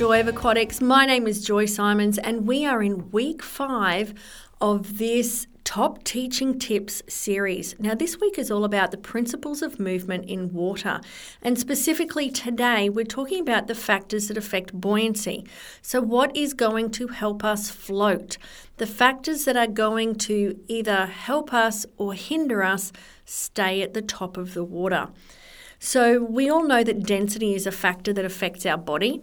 Joy of Aquatics. My name is Joy Simons, and we are in week five of this Top Teaching Tips series. Now, this week is all about the principles of movement in water, and specifically today, we're talking about the factors that affect buoyancy. So, what is going to help us float? The factors that are going to either help us or hinder us stay at the top of the water. So, we all know that density is a factor that affects our body.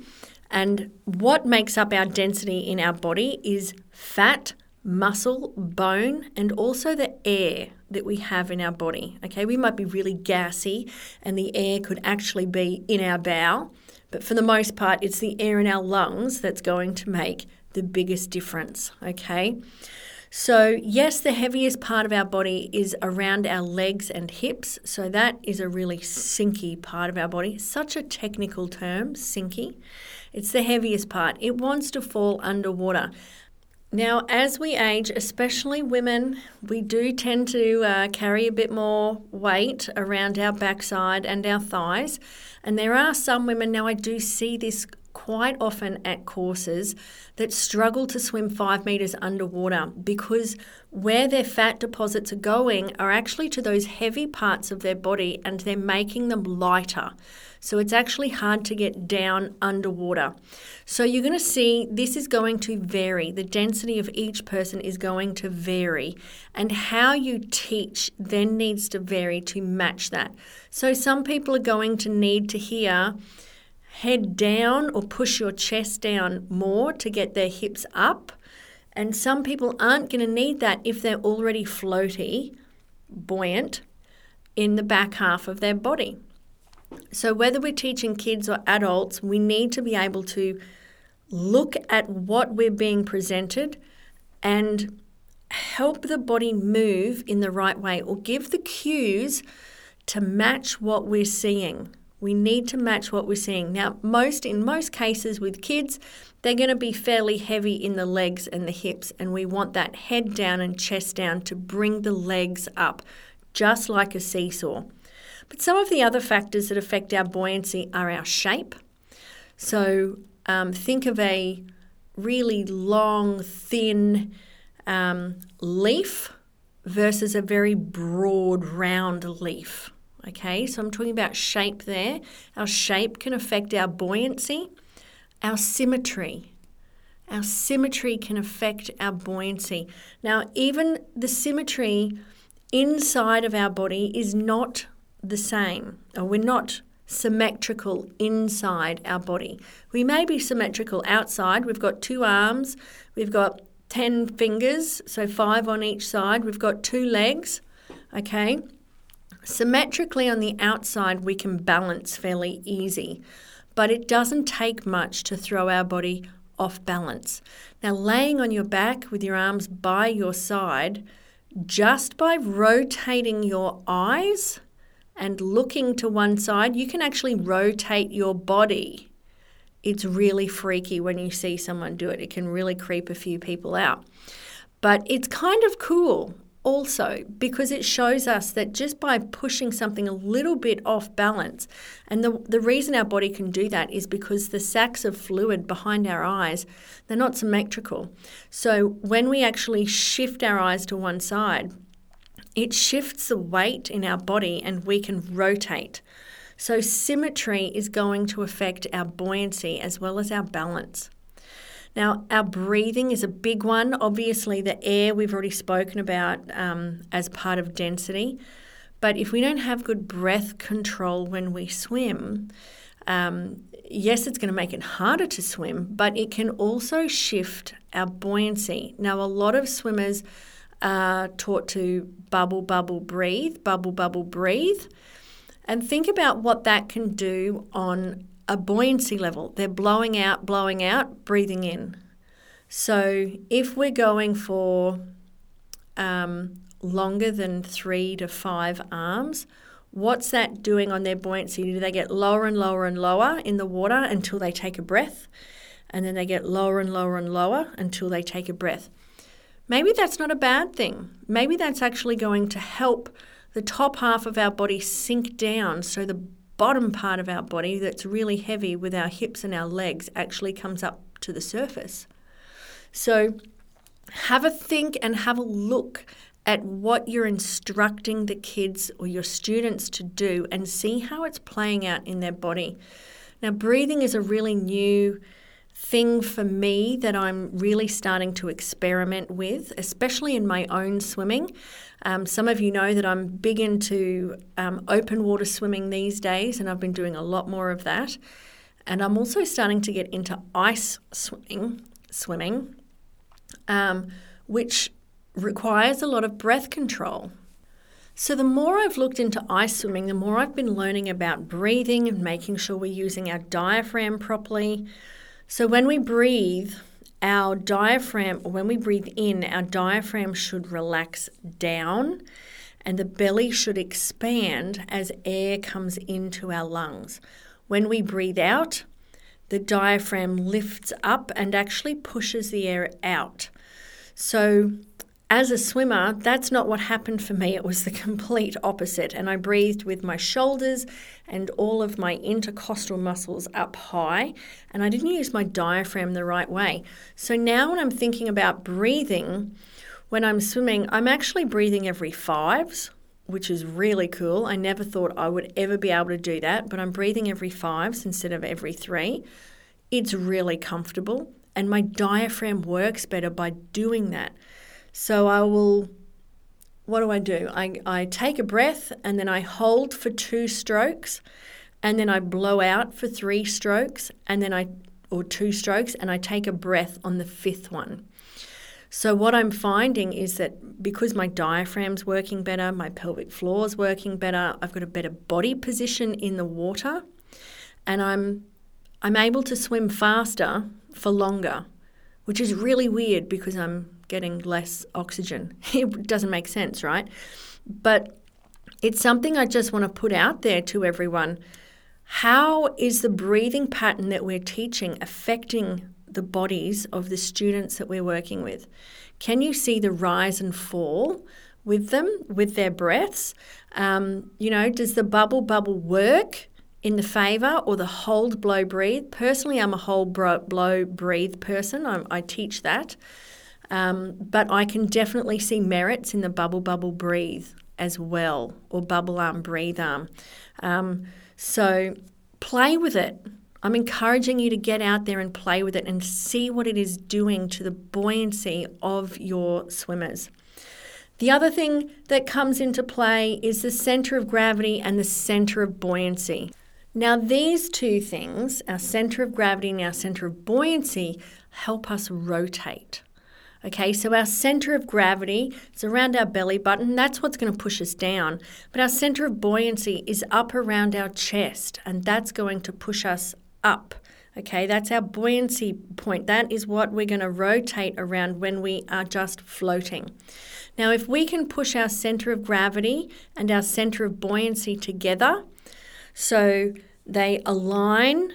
And what makes up our density in our body is fat, muscle, bone, and also the air that we have in our body. Okay, we might be really gassy, and the air could actually be in our bowel, but for the most part, it's the air in our lungs that's going to make the biggest difference. Okay. So, yes, the heaviest part of our body is around our legs and hips. So, that is a really sinky part of our body. Such a technical term, sinky. It's the heaviest part. It wants to fall underwater. Now, as we age, especially women, we do tend to uh, carry a bit more weight around our backside and our thighs. And there are some women, now I do see this quite often at courses that struggle to swim five meters underwater because where their fat deposits are going are actually to those heavy parts of their body and they're making them lighter. So it's actually hard to get down underwater. So you're going to see this is going to vary. The density of each person is going to vary, and how you teach then needs to vary to match that. So some people are going to need to hear head down or push your chest down more to get their hips up. And some people aren't going to need that if they're already floaty, buoyant in the back half of their body. So, whether we're teaching kids or adults, we need to be able to look at what we're being presented and help the body move in the right way or give the cues to match what we're seeing. We need to match what we're seeing. Now, most in most cases with kids, they're going to be fairly heavy in the legs and the hips, and we want that head down and chest down to bring the legs up, just like a seesaw. But some of the other factors that affect our buoyancy are our shape. So um, think of a really long, thin um, leaf versus a very broad, round leaf. Okay, so I'm talking about shape there. Our shape can affect our buoyancy, our symmetry. Our symmetry can affect our buoyancy. Now, even the symmetry inside of our body is not the same, we're not symmetrical inside our body. We may be symmetrical outside. We've got two arms, we've got 10 fingers, so five on each side, we've got two legs, okay? Symmetrically on the outside, we can balance fairly easy, but it doesn't take much to throw our body off balance. Now, laying on your back with your arms by your side, just by rotating your eyes and looking to one side, you can actually rotate your body. It's really freaky when you see someone do it. It can really creep a few people out. But it's kind of cool also because it shows us that just by pushing something a little bit off balance, and the, the reason our body can do that is because the sacs of fluid behind our eyes, they're not symmetrical. So when we actually shift our eyes to one side, it shifts the weight in our body and we can rotate. So, symmetry is going to affect our buoyancy as well as our balance. Now, our breathing is a big one. Obviously, the air we've already spoken about um, as part of density. But if we don't have good breath control when we swim, um, yes, it's going to make it harder to swim, but it can also shift our buoyancy. Now, a lot of swimmers are taught to bubble, bubble, breathe, bubble, bubble, breathe. And think about what that can do on a buoyancy level. They're blowing out, blowing out, breathing in. So if we're going for um, longer than three to five arms, what's that doing on their buoyancy? Do they get lower and lower and lower in the water until they take a breath? And then they get lower and lower and lower until they take a breath. Maybe that's not a bad thing. Maybe that's actually going to help the top half of our body sink down so the bottom part of our body that's really heavy with our hips and our legs actually comes up to the surface. So have a think and have a look at what you're instructing the kids or your students to do and see how it's playing out in their body. Now, breathing is a really new thing for me that I'm really starting to experiment with, especially in my own swimming. Um, some of you know that I'm big into um, open water swimming these days, and I've been doing a lot more of that. And I'm also starting to get into ice swimming, swimming, um, which requires a lot of breath control. So, the more I've looked into ice swimming, the more I've been learning about breathing and making sure we're using our diaphragm properly. So, when we breathe, our diaphragm, or when we breathe in, our diaphragm should relax down and the belly should expand as air comes into our lungs. When we breathe out, the diaphragm lifts up and actually pushes the air out. So, as a swimmer, that's not what happened for me. It was the complete opposite. And I breathed with my shoulders and all of my intercostal muscles up high. And I didn't use my diaphragm the right way. So now, when I'm thinking about breathing, when I'm swimming, I'm actually breathing every fives, which is really cool. I never thought I would ever be able to do that, but I'm breathing every fives instead of every three. It's really comfortable. And my diaphragm works better by doing that. So I will, what do I do? I, I take a breath and then I hold for two strokes and then I blow out for three strokes and then I, or two strokes, and I take a breath on the fifth one. So, what I'm finding is that because my diaphragm's working better, my pelvic floor's working better, I've got a better body position in the water, and I'm, I'm able to swim faster for longer, which is really weird because I'm getting less oxygen. It doesn't make sense, right? But it's something I just want to put out there to everyone. How is the breathing pattern that we're teaching affecting the bodies of the students that we're working with? Can you see the rise and fall with them, with their breaths? Um, you know, does the bubble bubble work in the favor or the hold, blow, breathe? Personally, I'm a hold, blow, breathe person. I, I teach that. Um, but I can definitely see merits in the bubble, bubble, breathe as well, or bubble arm, breathe arm. Um, so play with it. I'm encouraging you to get out there and play with it and see what it is doing to the buoyancy of your swimmers. The other thing that comes into play is the center of gravity and the center of buoyancy. Now, these two things, our center of gravity and our center of buoyancy, help us rotate. Okay, so our center of gravity is around our belly button. That's what's going to push us down. But our center of buoyancy is up around our chest, and that's going to push us up. Okay, that's our buoyancy point. That is what we're going to rotate around when we are just floating. Now, if we can push our center of gravity and our center of buoyancy together so they align,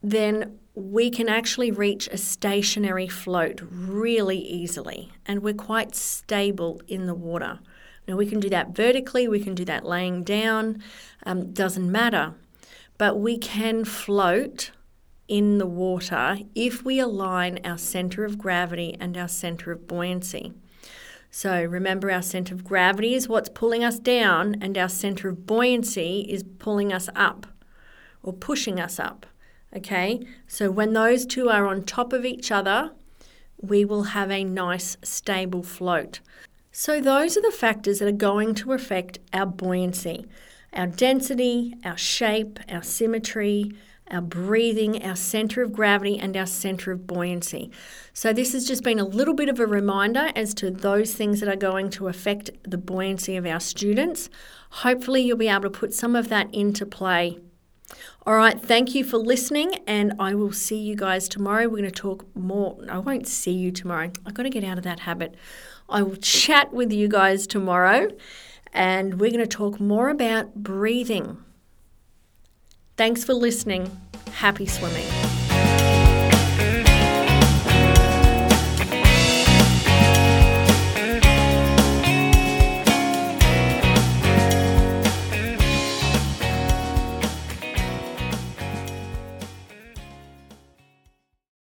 then we can actually reach a stationary float really easily and we're quite stable in the water. Now, we can do that vertically, we can do that laying down, um, doesn't matter. But we can float in the water if we align our center of gravity and our center of buoyancy. So remember, our center of gravity is what's pulling us down, and our center of buoyancy is pulling us up or pushing us up. Okay, so when those two are on top of each other, we will have a nice stable float. So, those are the factors that are going to affect our buoyancy our density, our shape, our symmetry, our breathing, our center of gravity, and our center of buoyancy. So, this has just been a little bit of a reminder as to those things that are going to affect the buoyancy of our students. Hopefully, you'll be able to put some of that into play all right, thank you for listening, and I will see you guys tomorrow. We're going to talk more. I won't see you tomorrow. I've got to get out of that habit. I will chat with you guys tomorrow, and we're going to talk more about breathing. Thanks for listening. Happy swimming.